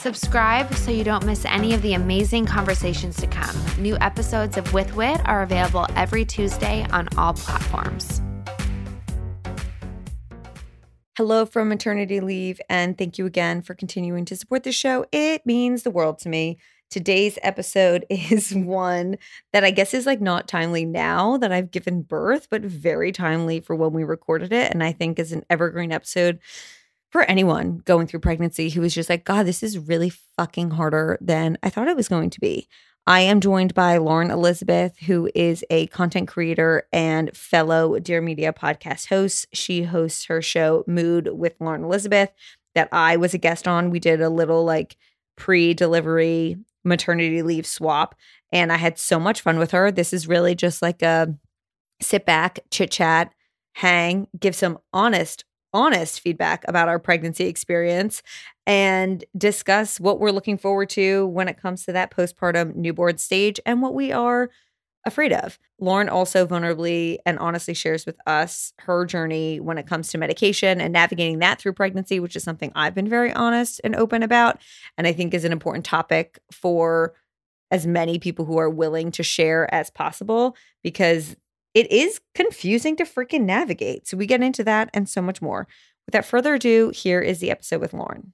Subscribe so you don't miss any of the amazing conversations to come. New episodes of With Wit are available every Tuesday on all platforms. Hello from maternity leave, and thank you again for continuing to support the show. It means the world to me. Today's episode is one that I guess is like not timely now that I've given birth, but very timely for when we recorded it. And I think is an evergreen episode for anyone going through pregnancy who is just like, God, this is really fucking harder than I thought it was going to be. I am joined by Lauren Elizabeth, who is a content creator and fellow Dear Media podcast host. She hosts her show Mood with Lauren Elizabeth that I was a guest on. We did a little like pre delivery maternity leave swap, and I had so much fun with her. This is really just like a sit back, chit chat, hang, give some honest honest feedback about our pregnancy experience and discuss what we're looking forward to when it comes to that postpartum newborn stage and what we are afraid of. Lauren also vulnerably and honestly shares with us her journey when it comes to medication and navigating that through pregnancy, which is something I've been very honest and open about. And I think is an important topic for as many people who are willing to share as possible because it is confusing to freaking navigate. So we get into that and so much more. Without further ado, here is the episode with Lauren.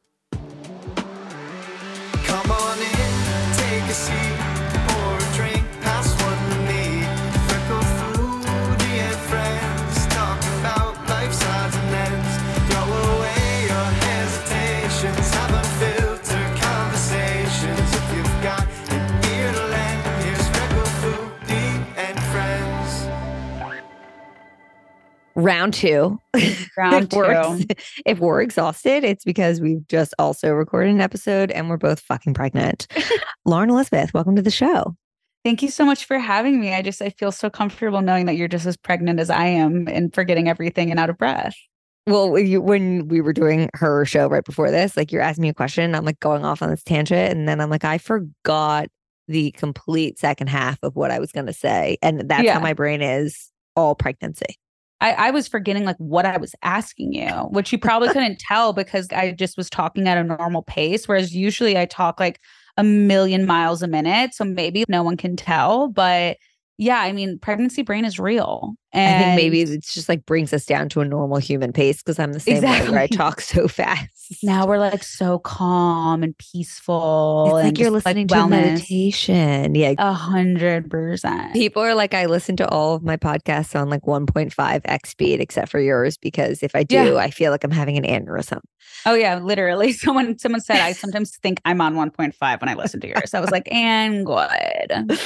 Round two. Round if two. We're, if we're exhausted, it's because we've just also recorded an episode and we're both fucking pregnant. Lauren Elizabeth, welcome to the show. Thank you so much for having me. I just I feel so comfortable knowing that you're just as pregnant as I am and forgetting everything and out of breath. Well, you, when we were doing her show right before this, like you're asking me a question, I'm like going off on this tangent, and then I'm like, I forgot the complete second half of what I was going to say, and that's yeah. how my brain is all pregnancy. I, I, was forgetting like what I was asking you, which you probably couldn't tell because I just was talking at a normal pace. Whereas usually I talk like a million miles a minute. So maybe no one can tell, but yeah, I mean, pregnancy brain is real. And I think maybe it's just like brings us down to a normal human pace because I'm the same exactly. way where I talk so fast. Now we're like so calm and peaceful. It's and like you're listening like to meditation. Yeah. A hundred percent. People are like, I listen to all of my podcasts on like 1.5x speed, except for yours, because if I do, yeah. I feel like I'm having an aneurysm. Oh yeah, literally. Someone someone said I sometimes think I'm on 1.5 when I listen to yours. I was like, and good.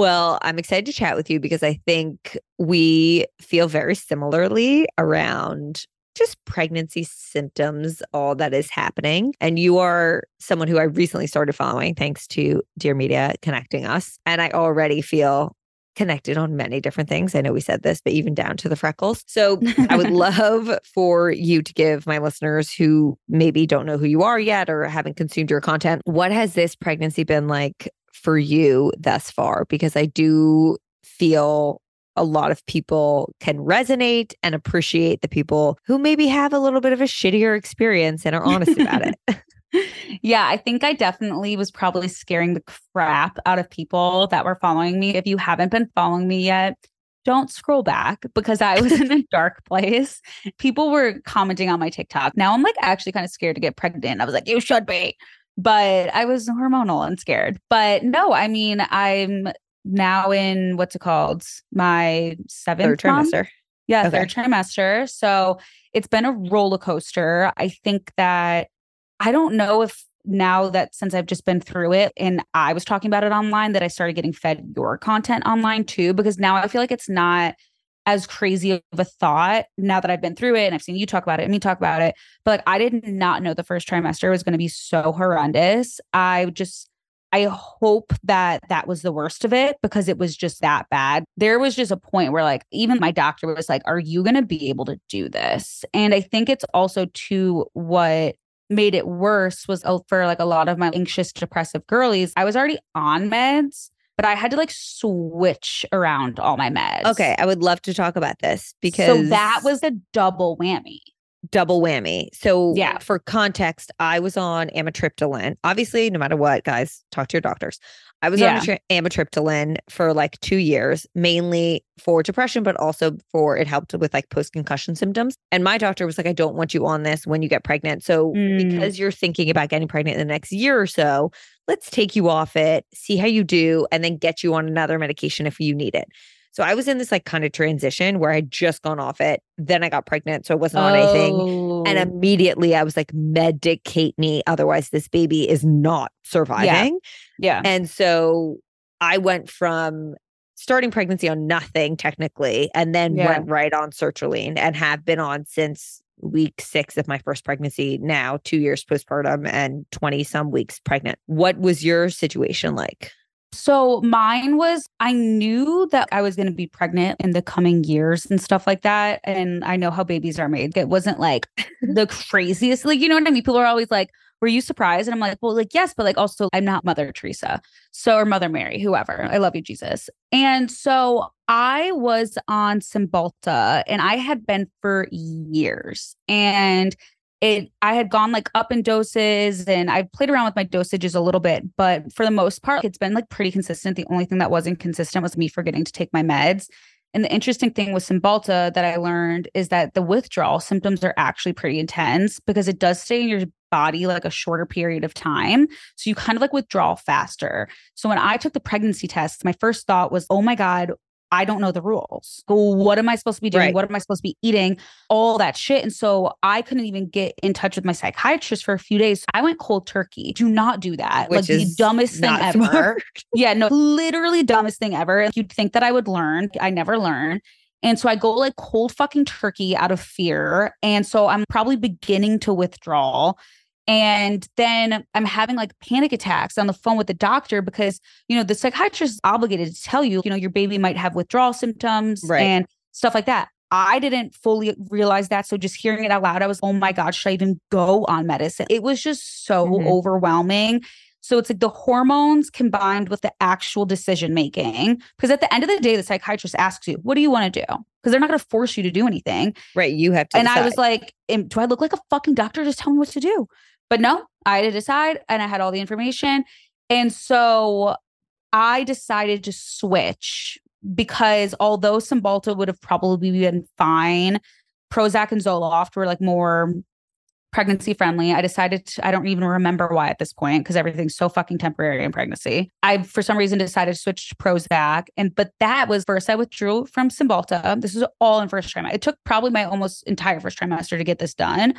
Well, I'm excited to chat with you because I think we feel very similarly around just pregnancy symptoms, all that is happening. And you are someone who I recently started following thanks to Dear Media connecting us. And I already feel connected on many different things. I know we said this, but even down to the freckles. So I would love for you to give my listeners who maybe don't know who you are yet or haven't consumed your content, what has this pregnancy been like for you thus far? Because I do feel a lot of people can resonate and appreciate the people who maybe have a little bit of a shittier experience and are honest about it. yeah, I think I definitely was probably scaring the crap out of people that were following me. If you haven't been following me yet, don't scroll back because I was in a dark place. People were commenting on my TikTok. Now I'm like actually kind of scared to get pregnant. I was like, you should be but I was hormonal and scared. But no, I mean, I'm now in what's it called? My seventh third trimester. Month? Yeah, okay. third trimester. So it's been a roller coaster. I think that I don't know if now that since I've just been through it and I was talking about it online, that I started getting fed your content online too, because now I feel like it's not as crazy of a thought now that I've been through it and I've seen you talk about it and me talk about it. But like I did not know the first trimester was going to be so horrendous. I just I hope that that was the worst of it because it was just that bad. There was just a point where, like, even my doctor was like, Are you going to be able to do this? And I think it's also to what made it worse was oh, for like a lot of my anxious, depressive girlies, I was already on meds, but I had to like switch around all my meds. Okay, I would love to talk about this because So that was a double whammy. double whammy. So Yeah. for context, I was on amitriptyline. Obviously, no matter what, guys, talk to your doctors. I was Yeah. on amitriptyline for like two years, mainly for depression, but also for it helped with like post concussion symptoms. And my doctor was like, I don't want you on this when you get pregnant. So Mm. because you're thinking about getting pregnant in the next year or so, let's take you off it, see how you do, and then get you on another medication if you need it. So I was in this like kind of transition where I'd just gone off it. Then I got pregnant. So I wasn't on anything. And Oh. immediately I was like, medicate me. Otherwise, this baby is not surviving. yeah. And so I went from starting pregnancy on nothing technically, and then Yeah. went right on sertraline and have been on since week six of my first pregnancy now, two years postpartum and 20 some weeks pregnant. What was your situation like? So mine was I knew that I was going to be pregnant in the coming years and stuff like that. And I know how babies are made. It wasn't like the craziest, like, you know what I mean? People are always like, were you surprised? And I'm like, well, like, yes, but like also I'm not Mother Teresa. So, or Mother Mary, whoever. I love you, Jesus. And so I was on Cymbalta and I had been for years. And it I had gone like up in doses and I played around with my dosages a little bit, but for the most part, it's been like pretty consistent. The only thing that wasn't consistent was me forgetting to take my meds. And the interesting thing with Cymbalta that I learned is that the withdrawal symptoms are actually pretty intense because it does stay in your body like a shorter period of time. So you kind of like withdraw faster. So when I took the pregnancy test, my first thought was, oh my God, I don't know the rules. What am I supposed to be doing? Right. What am I supposed to be eating? All that shit. And so I couldn't even get in touch with my psychiatrist for a few days. I went cold turkey. Do not do that. like Which the is dumbest thing ever. smart. Yeah, no, literally dumbest thing ever. You'd think that I would learn. I never learn. And so I go like cold fucking turkey out of fear. And so I'm probably beginning to withdraw. And then I'm having like panic attacks on the phone with the doctor because, you know, the psychiatrist is obligated to tell you, you know, your baby might have withdrawal symptoms Right. and stuff like that. I didn't fully realize that. So just hearing it out loud, I was, oh my God, should I even go on medicine? It was just so Mhm. overwhelming. So it's like the hormones combined with the actual decision making. Because at the end of the day, the psychiatrist asks you, what do you want to do? Because they're not going to force you to do anything. Right. You have to. and I was like, do I look like a fucking doctor? Just tell me what to do. But no, I had to decide and I had all the information. And so I decided to switch because although Cymbalta would have probably been fine, Prozac and Zoloft were like more pregnancy friendly. I decided to, I don't even remember why at this point because everything's so fucking temporary in pregnancy. I for some reason decided to switch to Prozac and but that was first I withdrew from Cymbalta. This was all in first trimester. It took probably my almost entire first trimester to get this done.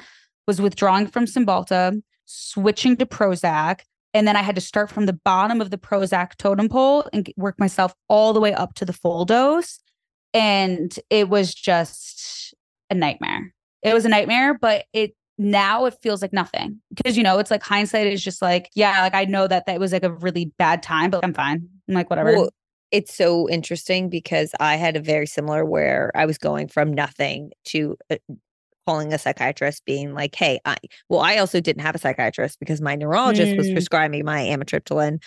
Was withdrawing from Cymbalta, switching to Prozac, and then I had to start from the bottom of the Prozac totem pole and work myself all the way up to the full dose. And it was just a nightmare. It was a nightmare, but it now it feels like nothing because you know it's like hindsight is just like yeah like i know that that was like a really bad time but i'm fine i'm like whatever Well, it's so interesting because I had a very similar where I was going from nothing to uh, calling a psychiatrist, being like, "Hey, I." Well, I also didn't have a psychiatrist because my neurologist was Mm. prescribing my amitriptyline,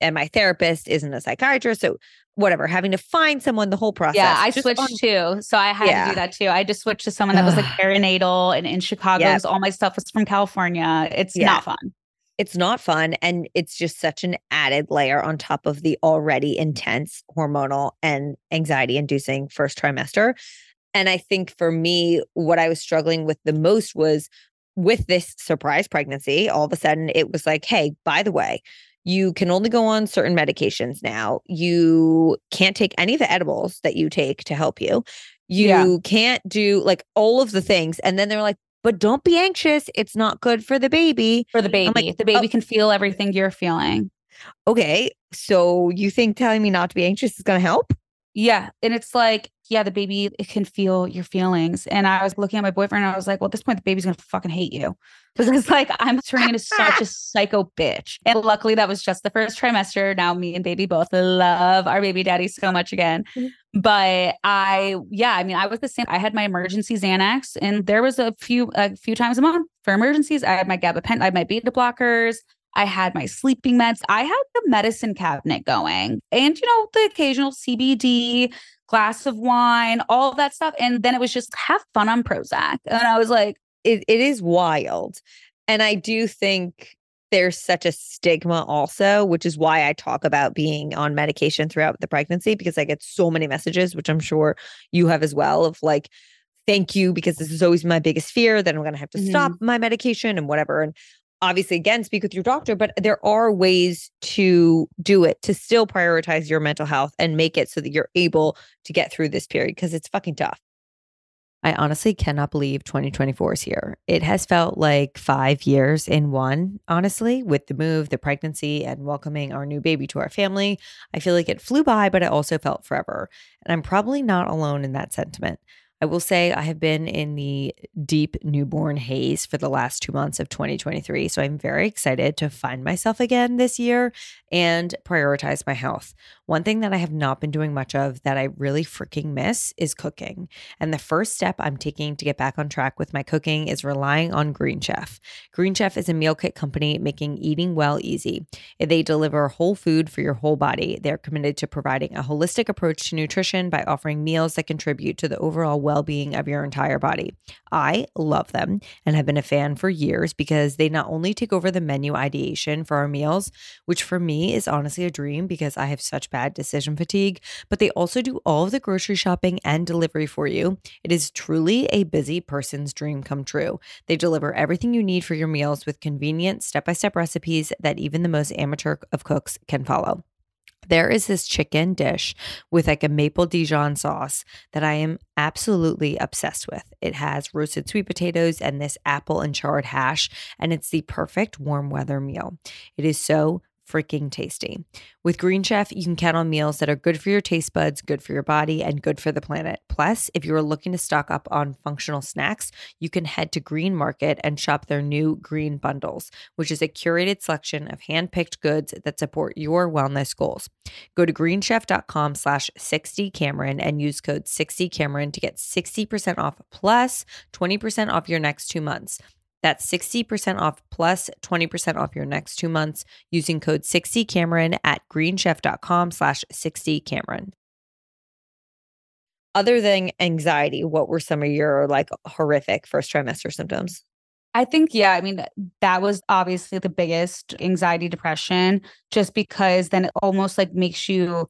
and my therapist isn't a psychiatrist. So, whatever, having to find someone the whole process. yeah i just switched on- too so i had Yeah. to do that too i just switched to someone that was like perinatal and in chicago Yep. 'cause all my stuff was from california it's Yeah. not fun it's not fun and it's just such an added layer on top of the already intense hormonal and anxiety inducing first trimester and i think for me what i was struggling with the most was with this surprise pregnancy all of a sudden it was like hey by the way you can only go on certain medications now you can't take any of the edibles that you take to help you you Yeah. can't do like all of the things and then they're like but don't be anxious it's not good for the baby for the baby like, the baby oh. can feel everything you're feeling okay, so you think telling me not to be anxious is going to help? Yeah. And it's like, yeah, the baby it can feel your feelings. And I was looking at my boyfriend and I was like, well, at this point, the baby's gonna fucking hate you. Because it's like I'm turning into such a psycho bitch. And luckily that was just the first trimester. Now me and baby both love our baby daddy so much again. Mm-hmm. But I, yeah, I mean, I was the same. I had my emergency Xanax, and there was a few a few times a month for emergencies. I had my gabapentin, I had my beta blockers. I had my sleeping meds. I had the medicine cabinet going and, you know, the occasional CBD, glass of wine, all that stuff. And then it was just have fun on Prozac. And I was like, it, it is wild. And I do think there's such a stigma also, which is why I talk about being on medication throughout the pregnancy because I get so many messages, which I'm sure you have as well, of like, thank you, because this is always my biggest fear that I'm going to have to Mhm. stop my medication and whatever. And obviously, again, speak with your doctor, but there are ways to do it to still prioritize your mental health and make it so that you're able to get through this period because it's fucking tough. I honestly cannot believe 2024 is here. It has felt like five years in one, honestly, with the move, the pregnancy, and welcoming our new baby to our family. I feel like it flew by, but it also felt forever. And I'm probably not alone in that sentiment. I will say I have been in the deep newborn haze for the last two months of 2023. So I'm very excited to find myself again this year and prioritize my health. One thing that I have not been doing much of that I really freaking miss is cooking. And the first step I'm taking to get back on track with my cooking is relying on Green Chef. Green Chef is a meal kit company making eating well easy. They deliver whole food for your whole body. They're committed to providing a holistic approach to nutrition by offering meals that contribute to the overall well being of your entire body. I love them and have been a fan for years because they not only take over the menu ideation for our meals, which for me is honestly a dream because I have such bad decision fatigue, but they also do all of the grocery shopping and delivery for you. It is truly a busy person's dream come true. They deliver everything you need for your meals with convenient step by step recipes that even the most amateur of cooks can follow. There is this chicken dish with like a maple Dijon sauce that I am absolutely obsessed with. It has roasted sweet potatoes and this apple and chard hash, and it's the perfect warm weather meal. It is so freaking tasty. With Green Chef, you can count on meals that are good for your taste buds, good for your body, and good for the planet. Plus, if you are looking to stock up on functional snacks, you can head to Green Market and shop their new Green Bundles, which is a curated selection of hand-picked goods that support your wellness goals. Go to greenchef.com slash 60Cameron and use code 60Cameron to get 60% off plus 20% off your next two months. That's 60% off plus 20% off your next two months using code 60Cameron at greenchef.com slash 60Cameron. Other than anxiety, what were some of your like horrific first trimester symptoms? I think, yeah, I mean, that was obviously the biggest anxiety, depression, just because then it almost like makes you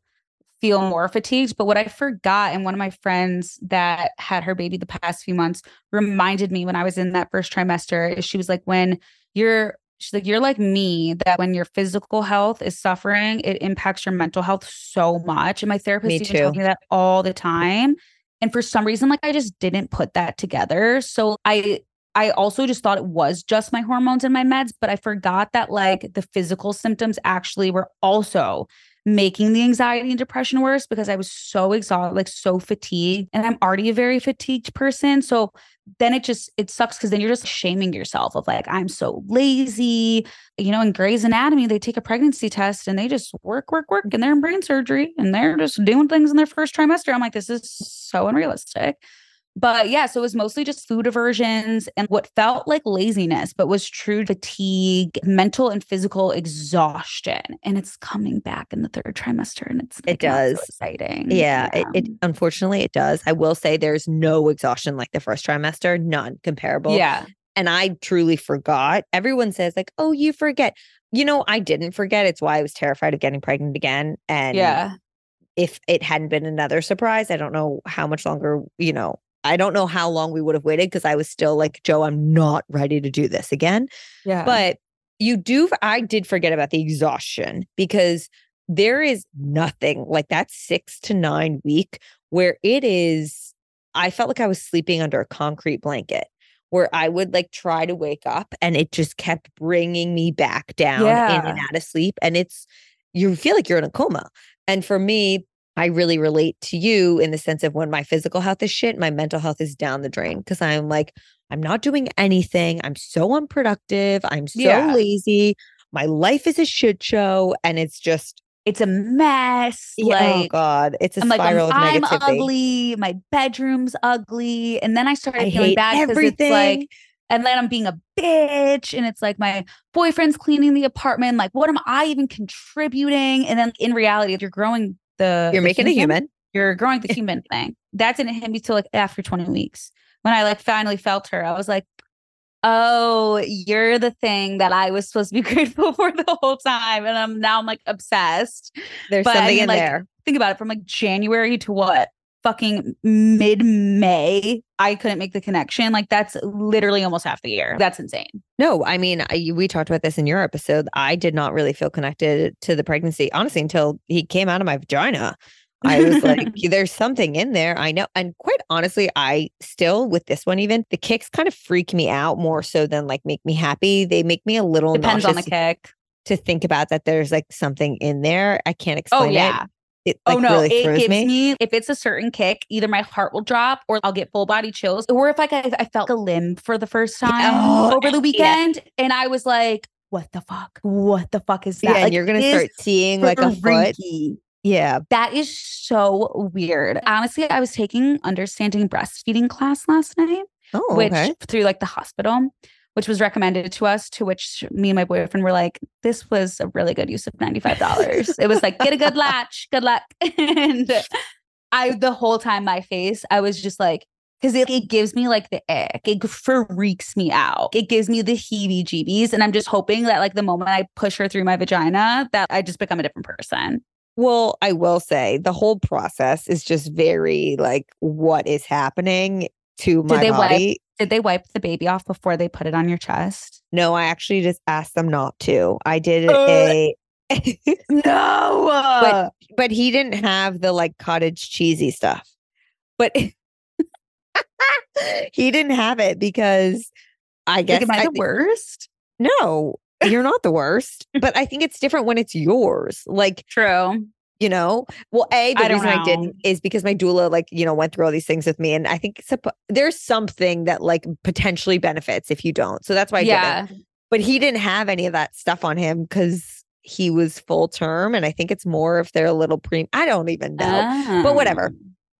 feel more fatigued. But what I forgot, and one of my friends that had her baby the past few months reminded me when I was in that first trimester, is she was like, when you're, she's like, you're like me, that when your physical health is suffering, it impacts your mental health so much. And my therapist Me even too. told me that all the time. And for some reason, like I just didn't put that together. So I I also just thought it was just my hormones and my meds, but I forgot that like the physical symptoms actually were also making the anxiety and depression worse because I was so exhausted, like so fatigued. And I'm already a very fatigued person. So then it just it sucks because then you're just shaming yourself of like, I'm so lazy. You know, in Grey's Anatomy, they take a pregnancy test and they just work, work, work, and they're in brain surgery and they're just doing things in their first trimester. I'm like, this is so unrealistic. But yeah, so it was mostly just food aversions and what felt like laziness, but was true fatigue, mental and physical exhaustion. And it's coming back in the third trimester and it's It like, so does. exciting. Yeah, It, it unfortunately it does. I will say there's no exhaustion like the first trimester, none comparable. yeah. and I truly forgot. Everyone says like, "Oh, you forget." You know, I didn't forget. It's why I was terrified of getting pregnant again. And Yeah. if it hadn't been another surprise, I don't know how much longer. You know, I don't know how long we would have waited because I was still like, Joe, I'm not ready to do this again. Yeah. But you do. I did forget about the exhaustion because there is nothing like that six to nine week where it is. I felt like I was sleeping under a concrete blanket where I would like try to wake up and it just kept bringing me back down in and out of sleep. And it's, you feel like you're in a coma. And for me, I really relate to you in the sense of when my physical health is shit, my mental health is down the drain because I'm like, I'm not doing anything. I'm so unproductive. I'm so Yeah. lazy. My life is a shit show. And it's just, It's a mess. yeah, oh like God, it's a I'm like, spiral I'm, of I'm ugly. My bedroom's ugly. And then I started I feeling bad because it's like, and then I'm being a bitch. And it's like my boyfriend's cleaning the apartment. Like, what am I even contributing? And then in reality, if you're growing the You're the making a human. you're growing the human thing. That didn't hit me till like after 20 weeks. When I like finally felt her, I was like, oh, you're the thing that I was supposed to be grateful for the whole time. And I'm now I'm like obsessed. There's But I something mean, in like, there. Think about it from like January to what? Fucking mid May, I couldn't make the connection. Like that's literally almost half the year. That's insane. No, I mean, I, we talked about this in your episode. I did not really feel connected to the pregnancy, honestly, until he came out of my vagina. I was like, there's something in there. I know. And quite honestly, I still, with this one, even the kicks kind of freak me out more so than like make me happy. They make me a little Depends on the kick. to think about that there's like something in there. I can't oh, explain Oh yeah. it. It oh, like oh no, really it gives me. me. if it's a certain kick, either my heart will drop or I'll get full body chills, or if like I, I felt a limb for the first time Oh, over the yeah. weekend, and I was like, "What the fuck? What the fuck is that?" Yeah, and you're gonna start seeing like a foot. Yeah. That is so weird. Honestly, I was taking understanding breastfeeding class last night, Oh, which okay. through like the hospital, which was recommended to us, to which me and my boyfriend were like, this was a really good use of $95. it was like, get a good latch, good luck. and I, the whole time, my face, I was just like, because it, it gives me like the ick. It freaks me out. It gives me the heebie jeebies. And I'm just hoping that like the moment I push her through my vagina, that I just become a different person. Well, I will say the whole process is just very like what is happening to my they wipe- body. Did they wipe the baby off before they put it on your chest? No, I actually just asked them not to. I did Uh, a No. but but he didn't have the like cottage cheesy stuff. But he didn't have it because I guess like, am I, I the thi- worst? no, you're not the worst. But I think it's different when it's yours. Like True. You know well a the I reason i didn't is because my doula like you know went through all these things with me and i think suppo- there's something that like potentially benefits if you don't so that's why i yeah. didn't but he didn't have any of that stuff on him because he was full term and i think it's more if they're a little pre i don't even know but ah. whatever.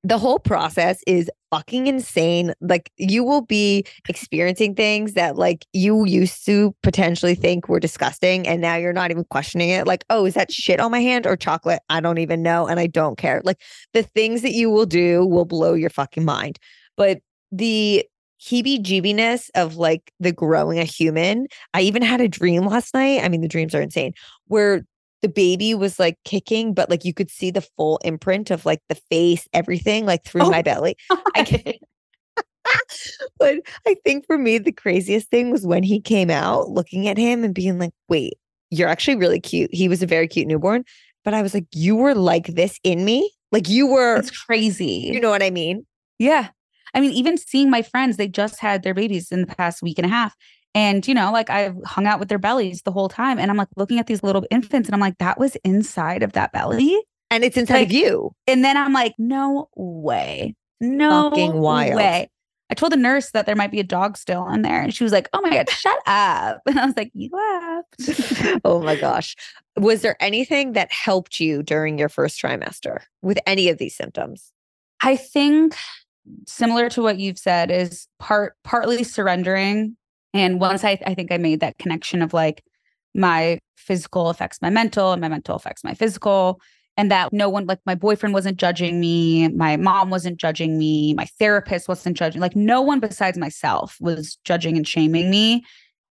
The whole process is fucking insane. Like you will be experiencing things that like you used to potentially think were disgusting and now you're not even questioning it. Like, oh, is that shit on my hand or chocolate? I don't even know and I don't care. Like the things that you will do will blow your fucking mind. But the heebie jeebiness of like the growing a human. I even had a dream last night. I mean, the dreams are insane where the baby was like kicking, but like you could see the full imprint of like the face, everything like through Oh my belly. Oh I can but I think for me, the craziest thing was when he came out looking at him and being like, wait, you're actually really cute. He was a very cute newborn. But I was like, you were like this in me? Like you were, it's crazy. you know what I mean? Yeah. I mean, even seeing my friends, they just had their babies in the past week and a half. And, you know, like I've hung out with their bellies the whole time. And I'm like looking at these little infants and I'm like, that was inside of that belly. And it's inside of you. And then I'm like, no way. No Fucking wild. way. I told the nurse that there might be a dog still in there. And she was like, oh my God, shut up. And I was like, you left. oh my gosh. Was there anything that helped you during your first trimester with any of these symptoms? I think similar to what you've said is part partly surrendering. And once I, I think I made that connection of like my physical affects my mental and my mental affects my physical. And that no one, like my boyfriend wasn't judging me, my mom wasn't judging me, my therapist wasn't judging, like no one besides myself was judging and shaming me.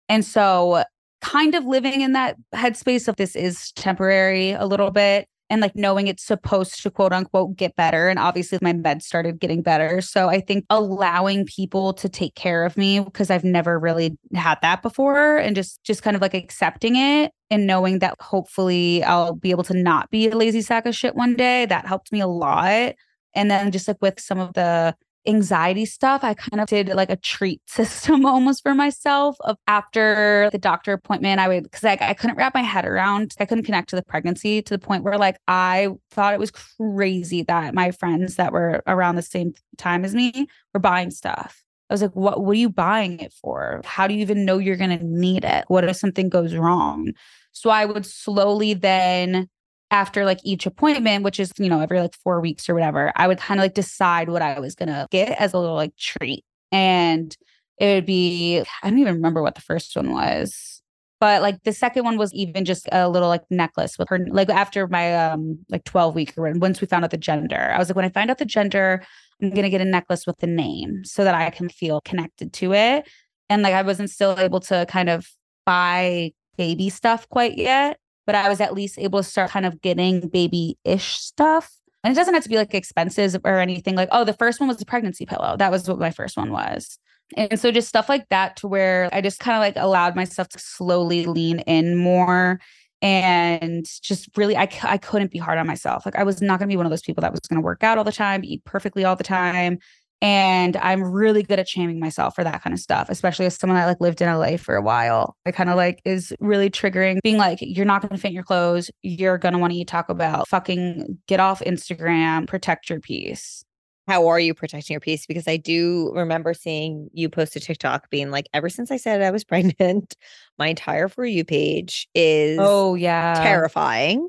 And so, kind of living in that headspace of this is temporary a little bit and like knowing it's supposed to quote unquote get better. And obviously, my meds started getting better. So, I think allowing people to take care of me because I've never really had that before and just, just kind of like accepting it and knowing that hopefully I'll be able to not be a lazy sack of shit one day, that helped me a lot. And then just like with some of the anxiety stuff, I kind of did like a treat system almost for myself of after the doctor appointment. I would because like I couldn't wrap my head around, I couldn't connect to the pregnancy to the point where like I thought it was crazy that my friends that were around the same time as me were buying stuff. I was like, what what are you buying it for? How do you even know you're gonna need it? What if something goes wrong? So I would slowly then after like each appointment, which is, you know, every like four weeks or whatever, I would kind of like decide what I was going to get as a little like treat. And it would be, I don't even remember what the first one was. But like the second one was even just a little like necklace with her, like after my um like 12 week or once we found out the gender, I was like, when I find out the gender, I'm gonna get a necklace with the name so that I can feel connected to it. And like I wasn't still able to kind of buy baby stuff quite yet but I was at least able to start kind of getting baby ish stuff. And it doesn't have to be like expenses or anything like, oh, the first one was a pregnancy pillow. That was what my first one was. And so just stuff like that to where I just kind of like allowed myself to slowly lean in more and just really I, I couldn't be hard on myself. Like I was not going to be one of those people that was going to work out all the time, eat perfectly all the time, and I'm really good at shaming myself for that kind of stuff, especially as someone that like lived in LA for a while. It kind of like is really triggering being like, you're not going to fit your clothes. You're going to want to eat Taco Bell. Fucking get off Instagram, protect your peace. How are you protecting your peace? Because I do remember seeing you post a TikTok being like, ever since I said I was pregnant, my entire For You page is oh, yeah, terrifying.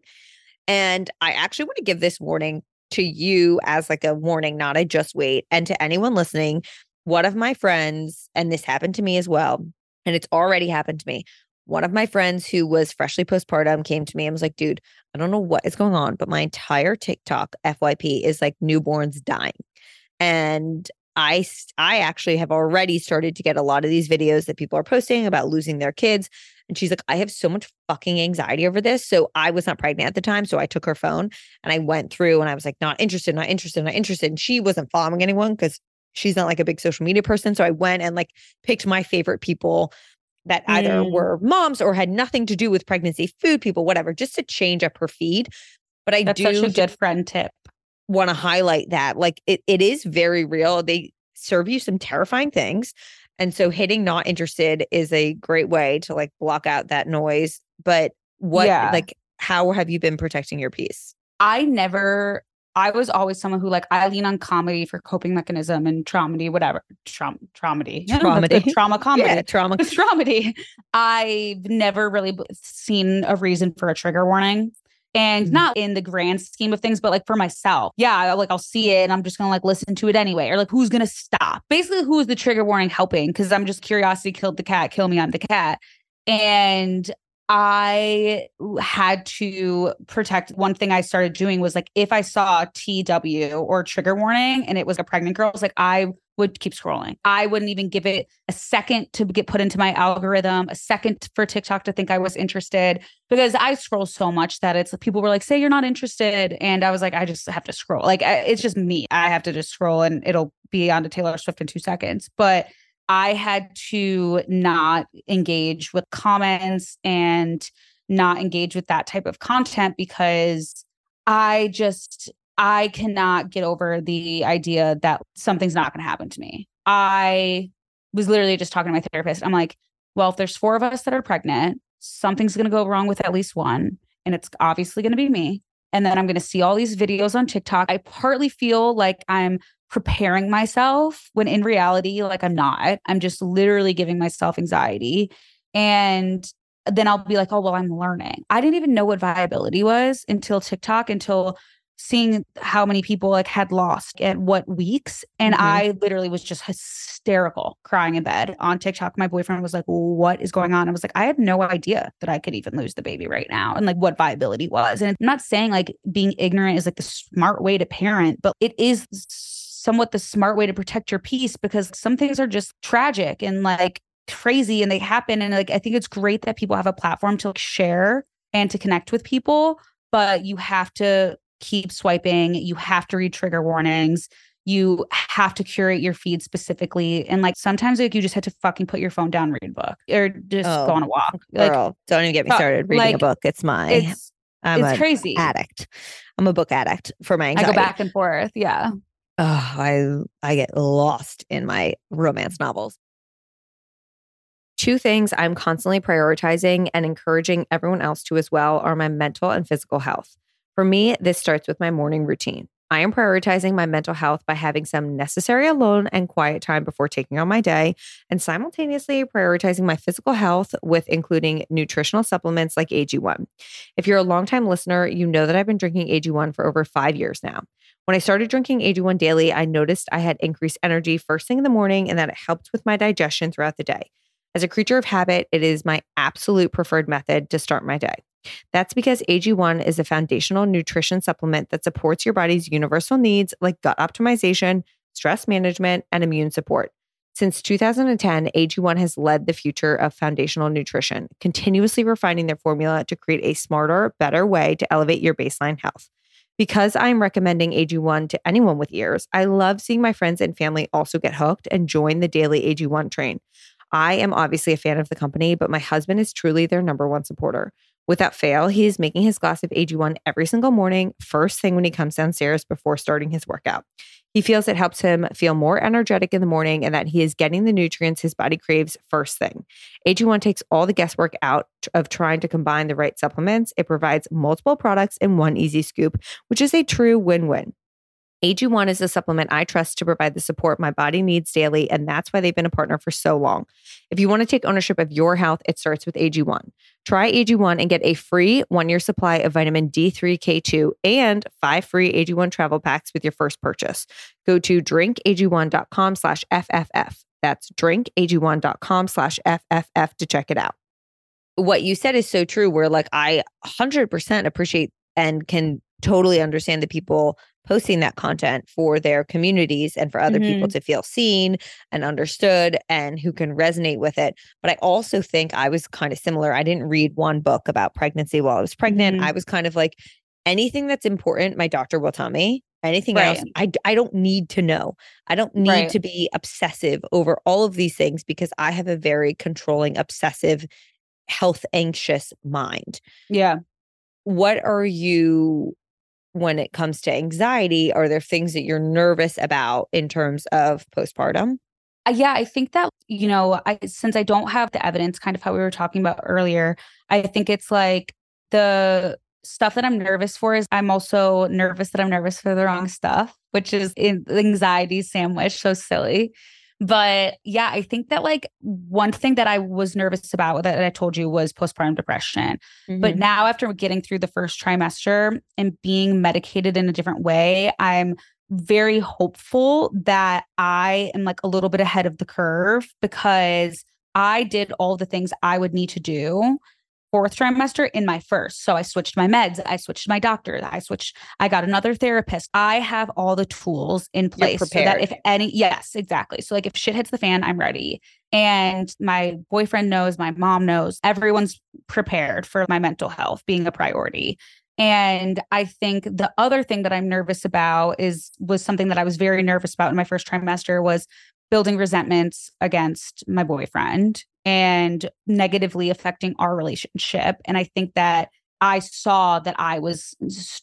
And I actually want to give this warning to you as like a warning, not a just wait. And to anyone listening, one of my friends, and this happened to me as well, and it's already happened to me. One of my friends who was freshly postpartum came to me and was like, dude, I don't know what is going on, but my entire TikTok FYP is like newborns dying. And I I actually have already started to get a lot of these videos that people are posting about losing their kids. And she's like, I have so much fucking anxiety over this. So I was not pregnant at the time. So I took her phone and I went through and I was like, not interested, not interested, not interested. And she wasn't following anyone because she's not like a big social media person. So I went and like picked my favorite people that either mm. were moms or had nothing to do with pregnancy, food people, whatever, just to change up her feed. But I That's do such a good friend tip. Want to highlight that. Like it, it is very real. They serve you some terrifying things. And so hitting not interested is a great way to like block out that noise. But what yeah. like how have you been protecting your peace? I never I was always someone who like I lean on comedy for coping mechanism and traumedy, whatever. Traum traumedy. Traumedy. trauma comedy. Yeah, trauma. traumedy. I've never really seen a reason for a trigger warning and mm-hmm. not in the grand scheme of things but like for myself yeah like i'll see it and i'm just gonna like listen to it anyway or like who's gonna stop basically who's the trigger warning helping because i'm just curiosity killed the cat kill me i'm the cat and I had to protect. One thing I started doing was like, if I saw TW or trigger warning and it was a pregnant girl, I was like, I would keep scrolling. I wouldn't even give it a second to get put into my algorithm, a second for TikTok to think I was interested because I scroll so much that it's people were like, say you're not interested. And I was like, I just have to scroll. Like, it's just me. I have to just scroll and it'll be on to Taylor Swift in two seconds. But I had to not engage with comments and not engage with that type of content because I just I cannot get over the idea that something's not going to happen to me. I was literally just talking to my therapist. I'm like, well, if there's four of us that are pregnant, something's going to go wrong with at least one, and it's obviously going to be me. And then I'm going to see all these videos on TikTok. I partly feel like I'm preparing myself when in reality, like I'm not. I'm just literally giving myself anxiety. And then I'll be like, oh, well, I'm learning. I didn't even know what viability was until TikTok, until seeing how many people like had lost at what weeks. And mm-hmm. I literally was just hysterical crying in bed on TikTok. My boyfriend was like, what is going on? I was like, I had no idea that I could even lose the baby right now and like what viability was. And I'm not saying like being ignorant is like the smart way to parent, but it is somewhat the smart way to protect your peace because some things are just tragic and like crazy and they happen. And like, I think it's great that people have a platform to like, share and to connect with people, but you have to keep swiping. You have to read trigger warnings. You have to curate your feed specifically. And like sometimes like you just had to fucking put your phone down, read a book or just oh, go on a walk. Girl, don't even get me uh, started reading like, a book. It's my it's, I'm it's crazy. Addict. I'm a book addict for my anxiety. I go back and forth. Yeah. Oh, I I get lost in my romance novels. Two things I'm constantly prioritizing and encouraging everyone else to as well are my mental and physical health. For me, this starts with my morning routine. I am prioritizing my mental health by having some necessary alone and quiet time before taking on my day, and simultaneously prioritizing my physical health with including nutritional supplements like AG1. If you're a longtime listener, you know that I've been drinking AG1 for over five years now. When I started drinking AG1 daily, I noticed I had increased energy first thing in the morning and that it helped with my digestion throughout the day. As a creature of habit, it is my absolute preferred method to start my day. That's because AG1 is a foundational nutrition supplement that supports your body's universal needs like gut optimization, stress management, and immune support. Since 2010, AG1 has led the future of foundational nutrition, continuously refining their formula to create a smarter, better way to elevate your baseline health. Because I'm recommending AG1 to anyone with ears, I love seeing my friends and family also get hooked and join the daily AG1 train. I am obviously a fan of the company, but my husband is truly their number one supporter. Without fail, he is making his glass of AG1 every single morning, first thing when he comes downstairs before starting his workout. He feels it helps him feel more energetic in the morning and that he is getting the nutrients his body craves first thing. AG1 takes all the guesswork out of trying to combine the right supplements. It provides multiple products in one easy scoop, which is a true win win. AG1 is a supplement I trust to provide the support my body needs daily, and that's why they've been a partner for so long. If you want to take ownership of your health, it starts with AG1. Try AG1 and get a free one year supply of vitamin D3, K2, and five free AG1 travel packs with your first purchase. Go to drinkag1.com slash FFF. That's drinkag1.com slash FFF to check it out. What you said is so true, where like I 100% appreciate and can totally understand the people posting that content for their communities and for other mm-hmm. people to feel seen and understood and who can resonate with it. But I also think I was kind of similar. I didn't read one book about pregnancy while I was pregnant. Mm-hmm. I was kind of like, anything that's important, my doctor will tell me. Anything right. else, I, I don't need to know. I don't need right. to be obsessive over all of these things because I have a very controlling, obsessive, health anxious mind. Yeah. What are you when it comes to anxiety? Are there things that you're nervous about in terms of postpartum? Uh, yeah, I think that, you know, I since I don't have the evidence, kind of how we were talking about earlier, I think it's like the stuff that I'm nervous for is I'm also nervous that I'm nervous for the wrong stuff, which is anxiety sandwich. So silly. But yeah, I think that like one thing that I was nervous about that I told you was postpartum depression. Mm-hmm. But now, after getting through the first trimester and being medicated in a different way, I'm very hopeful that I am like a little bit ahead of the curve because I did all the things I would need to do fourth trimester in my first. So I switched my meds, I switched my doctor, I switched, I got another therapist. I have all the tools in place so that if any, yes, exactly. So like if shit hits the fan, I'm ready. And my boyfriend knows, my mom knows, everyone's prepared for my mental health being a priority. And I think the other thing that I'm nervous about is was something that I was very nervous about in my first trimester was building resentments against my boyfriend and negatively affecting our relationship. And I think that I saw that I was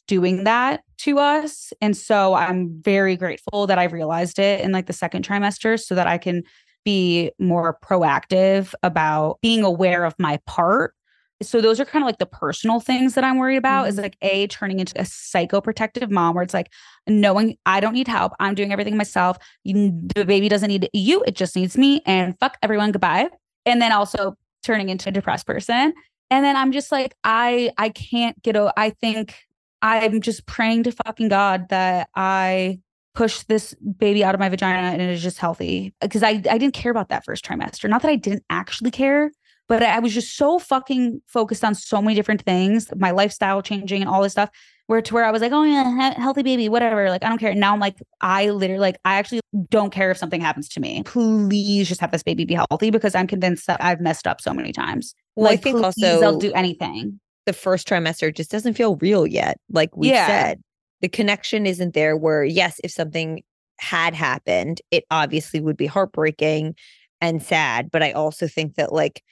doing that to us. And so I'm very grateful that I realized it in like the second trimester so that I can be more proactive about being aware of my part. So those are kind of like the personal things that I'm worried about mm-hmm. is like a turning into a psychoprotective mom where it's like knowing I don't need help. I'm doing everything myself. You, the baby doesn't need you. It just needs me and fuck everyone. Goodbye and then also turning into a depressed person. And then i'm just like i i can't get over i think i'm just praying to fucking god that i push this baby out of my vagina and it is just healthy. Because i i didn't care about that first trimester. Not that i didn't actually care but i was just so fucking focused on so many different things my lifestyle changing and all this stuff where to where I was like, oh yeah, healthy baby, whatever. Like I don't care. Now I'm like, I literally like I actually don't care if something happens to me. Please just have this baby be healthy because I'm convinced that I've messed up so many times. Well, like, I think also they'll do anything. The first trimester just doesn't feel real yet. Like we yeah. said, the connection isn't there. Where yes, if something had happened, it obviously would be heartbreaking and sad. But I also think that like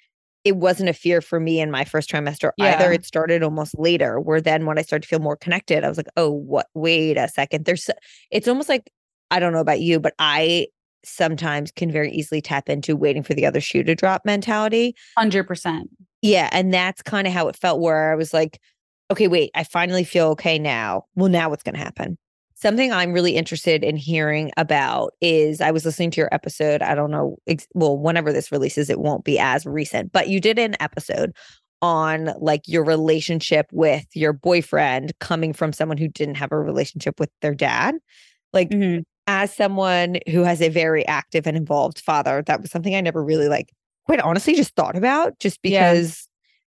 it wasn't a fear for me in my first trimester yeah. either. It started almost later, where then when I started to feel more connected, I was like, oh, what? Wait a second. There's, it's almost like I don't know about you, but I sometimes can very easily tap into waiting for the other shoe to drop mentality. 100%. Yeah. And that's kind of how it felt, where I was like, okay, wait, I finally feel okay now. Well, now what's going to happen? Something I'm really interested in hearing about is I was listening to your episode. I don't know, ex- well, whenever this releases, it won't be as recent, but you did an episode on like your relationship with your boyfriend coming from someone who didn't have a relationship with their dad. Like, Mhm. as someone who has a very active and involved father, that was something I never really like, quite honestly, just thought about just Yeah. because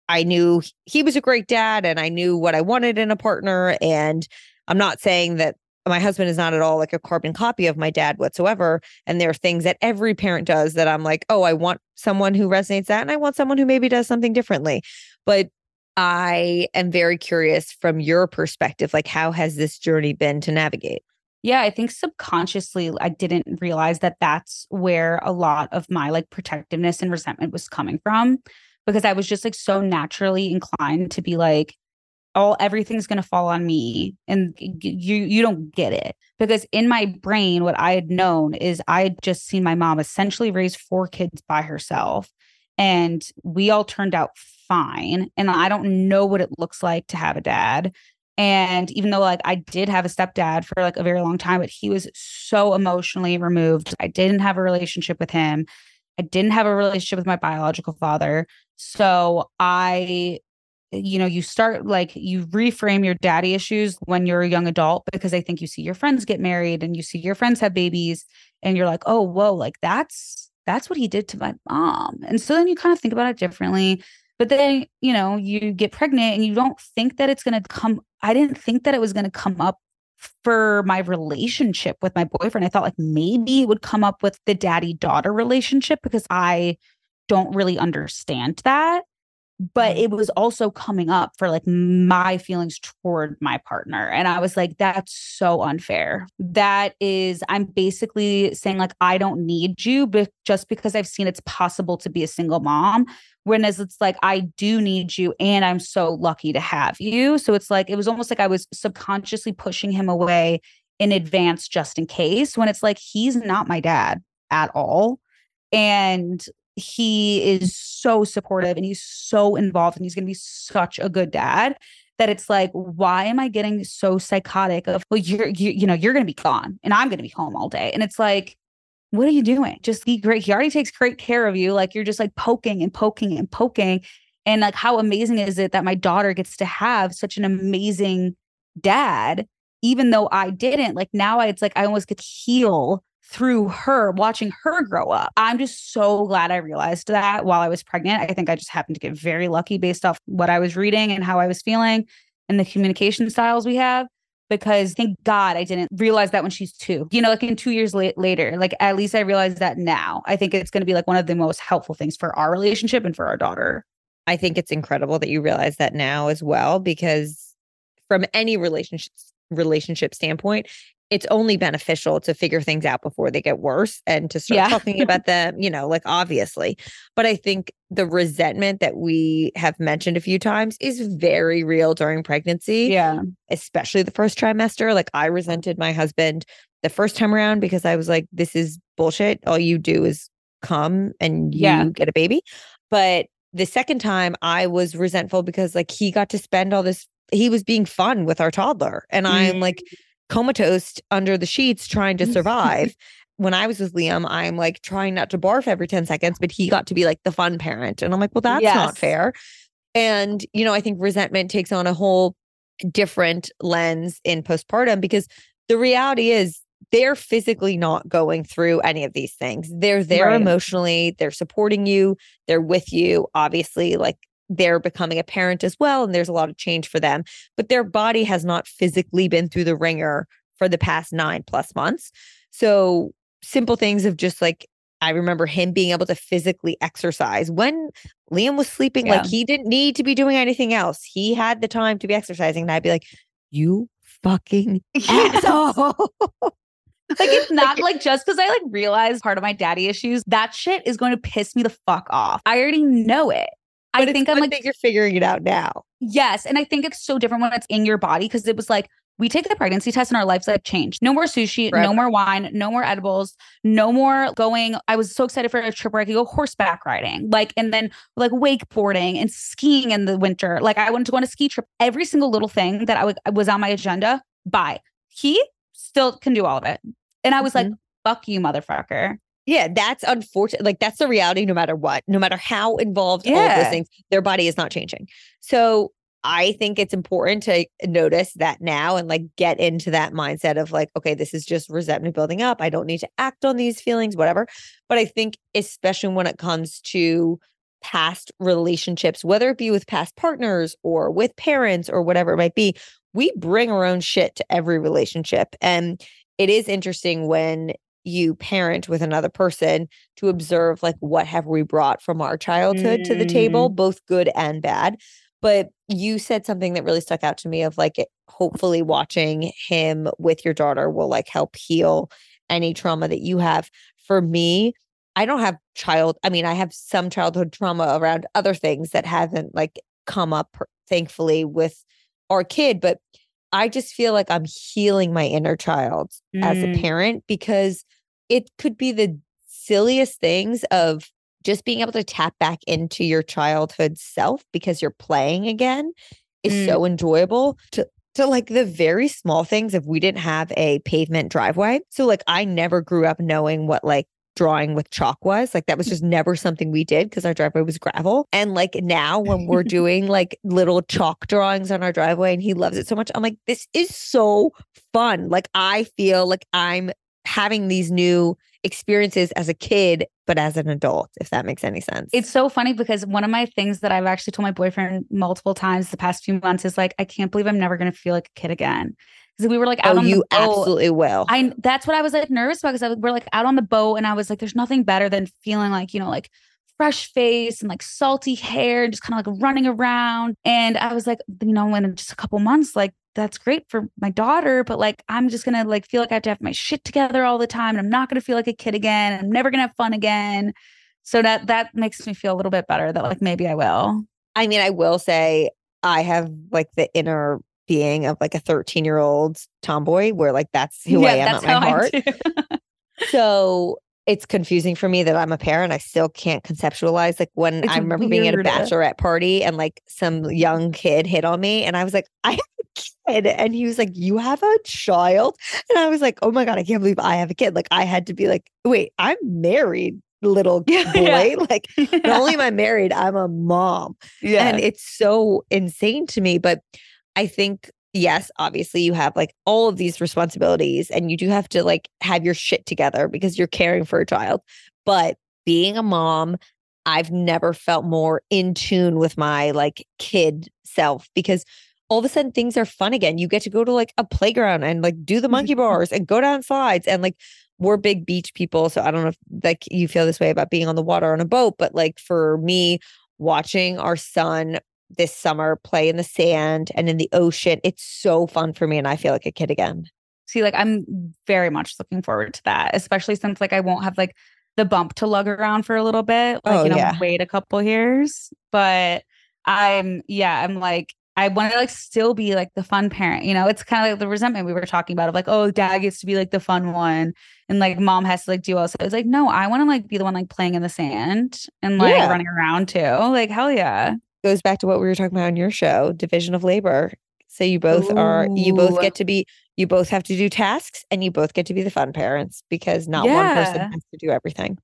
I knew he was a great dad and I knew what I wanted in a partner. And I'm not saying that my husband is not at all like a carbon copy of my dad whatsoever. And there are things that every parent does that I'm like, oh, I want someone who resonates that. And I want someone who maybe does something differently. But I am very curious from your perspective, like, how has this journey been to navigate? Yeah, I think subconsciously I didn't realize that that's where a lot of my like protectiveness and resentment was coming from because I was just like so naturally inclined to be like all everything's going to fall on me and you you don't get it because in my brain what I had known is I had just seen my mom essentially raise four kids by herself and we all turned out fine and I don't know what it looks like to have a dad and even though like I did have a stepdad for like a very long time, but he was so emotionally removed. I didn't have a relationship with him. I didn't have a relationship with my biological father. So I, you know, you start like you reframe your daddy issues when you're a young adult because I think you see your friends get married and you see your friends have babies and you're like, oh, whoa, like that's that's what he did to my mom. And so then you kind of think about it differently. But then, you know, you get pregnant and you don't think that it's going to come. I didn't think that it was going to come up for my relationship with my boyfriend. I thought like maybe it would come up with the daddy daughter relationship because I don't really understand that. But mm-hmm. it was also coming up for like my feelings toward my partner. And I was like, that's so unfair. That is, I'm basically saying, like, I don't need you, but just because I've seen it's possible to be a single mom. Whereas it's like, I do need you and I'm so lucky to have you. So it's like, it was almost like I was subconsciously pushing him away in advance just in case when it's like, he's not my dad at all. And he is so supportive and he's so involved and he's going to be such a good dad that it's like why am i getting so psychotic of well you're you, you know you're going to be gone and i'm going to be home all day. And it's like what are you doing? Just be great. He already takes great care of you. Like you're just like poking and poking and poking. And like how amazing is it that my daughter gets to have such an amazing dad even though i didn't. Like now I, it's like i almost could heal through her watching her grow up. I'm just so glad I realized that while I was pregnant. I think I just happened to get very lucky based off what I was reading and how I was feeling and the communication styles we have. Because thank God I didn't realize that when she's two. You know, like in two years la- later, like at least I realized that now. I think it's going to be like one of the most helpful things for our relationship and for our daughter. I think it's incredible that you realize that now as well, because from any relationship relationship standpoint, it's only beneficial to figure things out before they get worse and to start Yeah. talking about them, you know, like obviously. But I think the resentment that we have mentioned a few times is very real during pregnancy, Yeah. especially the first trimester. Like I resented my husband the first time around because I was like, this is bullshit. All you do is come and you Yeah. get a baby. But the second time I was resentful because like he got to spend all this he was being fun with our toddler and I'm like mm. Comatose under the sheets trying to survive. when I was with Liam, I'm like trying not to barf every 10 seconds, but he got to be like the fun parent. And I'm like, well, that's not fair. And, you know, I think resentment takes on a whole different lens in postpartum because the reality is they're physically not going through any of these things. They're there Right. emotionally, they're supporting you, they're with you. Obviously, like they're becoming a parent as well, and there's a lot of change for them, but their body has not physically been through the ringer for the past nine plus months. So, simple things of just like, I remember him being able to physically exercise when Liam was sleeping, like he didn't need to be doing anything else. He had the time to be exercising. And I'd be like, you fucking asshole. like it's not like just because I like realize part of my daddy issues, that shit is going to piss me the fuck off. I already know it. I But think I'm like that you're figuring it out now. Yes. And I think it's so different when it's in your body because it was like, we take the pregnancy test and our lives like changed. No more sushi, Forever. no more wine, no more edibles, no more going. I was so excited for a trip where I could go horseback riding, like, and then like wakeboarding and skiing in the winter. Like, I wanted to go on a ski trip. Every single little thing that I w- was on my agenda, bye. He still can do all of it. And I was like, mm-hmm. fuck you, motherfucker. Yeah, that's unfortunate. Like that's the reality no matter what. No matter how involved all of those things, their body is not changing. So I think it's important to notice that now and like get into that mindset of like, okay, this is just resentment building up. I don't need to act on these feelings, whatever. But I think, especially when it comes to past relationships, whether it be with past partners or with parents or whatever it might be, we bring our own shit to every relationship. And it is interesting when you parent with another person to observe like what have we brought from our childhood to the table both good and bad. But you said something that really stuck out to me of like it, hopefully watching him with your daughter will like help heal any trauma that you have. For me i don't have child i mean i have some childhood trauma around other things that haven't like come up thankfully with our kid but i just feel like i'm healing my inner child as a Mm. parent because it could be the silliest things of just being able to tap back into your childhood self because you're playing again is Mm. so enjoyable to to like the very small things if we didn't have a pavement driveway. So like i never grew up knowing what like drawing with chalk was like that was just never something we did because our driveway was gravel. And like now when we're doing like little chalk drawings on our driveway and he loves it so much i'm like this is so fun. Like i feel like i'm having these new experiences as a kid but as an adult if that makes any sense It's so funny because one of my things that I've actually told my boyfriend multiple times the past few months is like, I can't believe I'm never going to feel like a kid again. Because we were like out oh on you the boat. You absolutely will I that's what I was like nervous about because we're like out on the boat and I was like, there's nothing better than feeling like, you know, like fresh face and like salty hair, and just kind of like running around. And I was like, you know, in just a couple months, like that's great for my daughter, but like I'm just gonna like feel like I have to have my shit together all the time and I'm not gonna feel like a kid again. I'm never gonna have fun again. So that that makes me feel a little bit better that like maybe I will. I mean, I will say I have like the inner being of like a 13 year old tomboy where like that's who I am at my heart. So it's confusing for me that I'm a parent. I still can't conceptualize like when It's I remember being at a bachelorette party and like some young kid hit on me and I was like, I have kid. And he was like, You have a child? And I was like, Oh my God, I can't believe I have a kid. Like I had to be like, wait, I'm married, little boy. yeah. Like not only am I married, I'm a mom. Yeah. And it's so insane to me. But I think, yes, obviously you have like all of these responsibilities and you do have to like have your shit together because you're caring for a child. But being a mom, I've never felt more in tune with my like kid self because all of a sudden things are fun again. You get to go to like a playground and like do the monkey bars and go down slides and like we're big beach people. So I don't know if like you feel this way about being on the water on a boat, but like for me, watching our son this summer play in the sand and in the ocean, it's so fun for me. And I feel like a kid again. See, like I'm very much looking forward to that, especially since like I won't have like the bump to lug around for a little bit. Like, Oh, you know, yeah. wait a couple years. But I'm yeah, I'm like I want to like still be like the fun parent. You know, it's kind of like the resentment we were talking about of like, oh, dad gets to be like the fun one and like mom has to like do all. So it's like, no, I want to like be the one like playing in the sand and like Yeah. running around too. Like, hell yeah. Goes back to what we were talking about on your show, division of labor. So you both are you both get to be you both have to do tasks and you both get to be the fun parents because not one person has to do everything.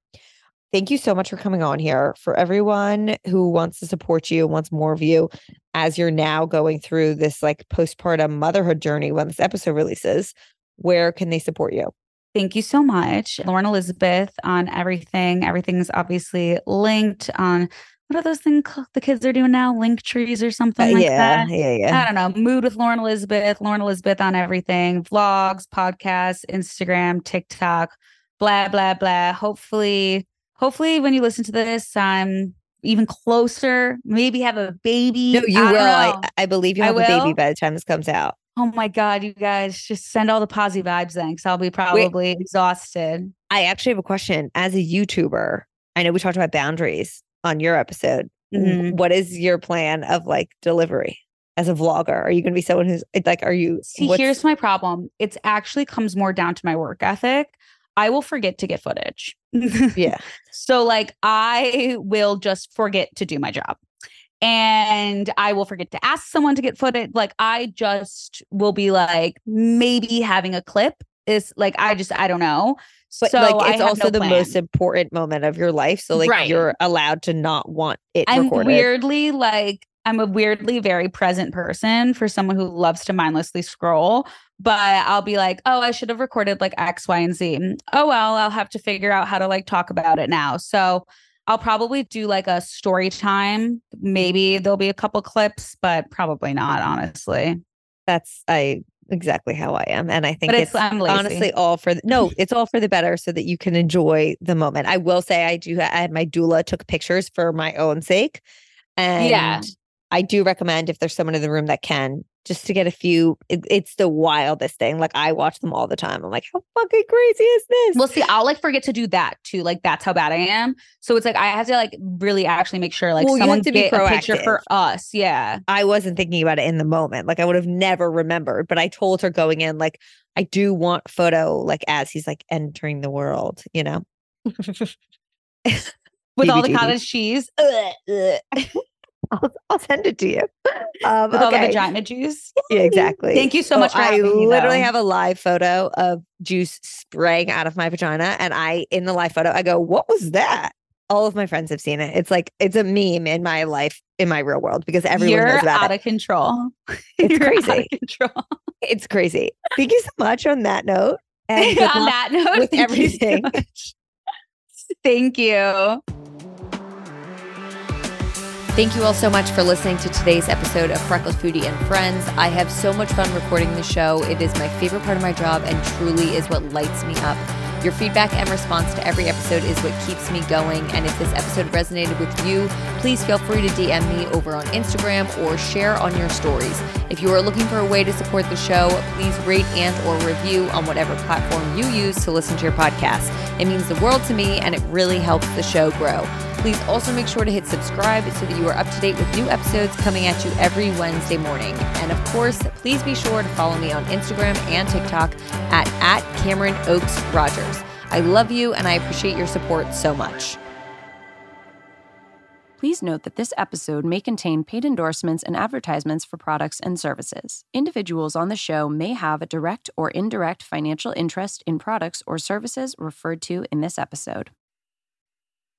Thank you so much for coming on here. For everyone who wants to support you and wants more of you as you're now going through this like postpartum motherhood journey when this episode releases, where can they support you? Thank you so much. Lauren Elizabeth on everything. Everything's obviously linked on what are those things the kids are doing now? Link trees or something Uh, like yeah, that. yeah, yeah. I don't know. Mood with Lauren Elizabeth, Lauren Elizabeth on everything, vlogs, podcasts, Instagram, TikTok, blah, blah, blah. Hopefully, hopefully when you listen to this, I'm even closer. Maybe have a baby. No, you I will. I. I believe you'll have a baby by the time this comes out. Oh my God, you guys just send all the posy vibes then because I'll be probably exhausted. I actually have a question. As a YouTuber, I know we talked about boundaries on your episode. Mhm. What is your plan of like delivery? as a vlogger? Are you going to be someone who's like, are you? See, here's my problem. It's actually comes more down to my work ethic. I will forget to get footage. yeah. So, like, I will just forget to do my job. And I will forget to ask someone to get footage. Like, I just will be like, maybe having a clip is like, I just, I don't know. But so like, it's also no the plan. most important moment of your life. So like, Right. you're allowed to not want it I'm recorded. weirdly like I'm a weirdly very present person for someone who loves to mindlessly scroll, but I'll be like, "Oh, I should have recorded like X, Y, and Z." Oh well, I'll have to figure out how to like talk about it now. So I'll probably do like a story time. Maybe there'll be a couple clips, but probably not, honestly. That's I exactly how I am, and I think But it's, it's honestly all for the, no, it's all for the better, so that you can enjoy the moment. I will say, I do. I had my doula took pictures for my own sake, and Yeah. I do recommend if there's someone in the room that can just to get a few. It, it's the wildest thing. Like I watch them all the time. I'm like, how fucking crazy is this? Well, see, I'll like forget to do that too. Like that's how bad I am. So it's like I have to like really actually make sure like Well, someone to be get a picture for us. Yeah. I wasn't thinking about it in the moment. Like I would have never remembered, but I told her going in, like, I do want photo, like as he's like entering the world, you know? With all the cottage cheese. I'll, I'll send it to you. Um, with all the vagina juice. Yeah, exactly. Thank you so much for I having me, literally have a live photo of juice spraying out of my vagina. And I, in the live photo, I go, what was that? All of my friends have seen it. It's like, it's a meme in my life, in my real world, because everyone You're knows about out it. of control. It's You're out crazy. of control. It's crazy. Thank you so much on that note. And On that note, with thank you so everything. much. Thank you. Thank you all so much for listening to today's episode of Freckled Foodie and Friends. I have so much fun recording the show. It is my favorite part of my job and truly is what lights me up. Your feedback and response to every episode is what keeps me going. And if this episode resonated with you, please feel free to DM me over on Instagram or share on your stories. If you are looking for a way to support the show, please rate and or review on whatever platform you use to listen to your podcast. It means the world to me and it really helps the show grow. Please also make sure to hit subscribe so that you are up to date with new episodes coming at you every Wednesday morning. And of course, please be sure to follow me on Instagram and TikTok at, at Cameron Oaks Rogers. I love you and I appreciate your support so much. Please note that this episode may contain paid endorsements and advertisements for products and services. Individuals on the show may have a direct or indirect financial interest in products or services referred to in this episode.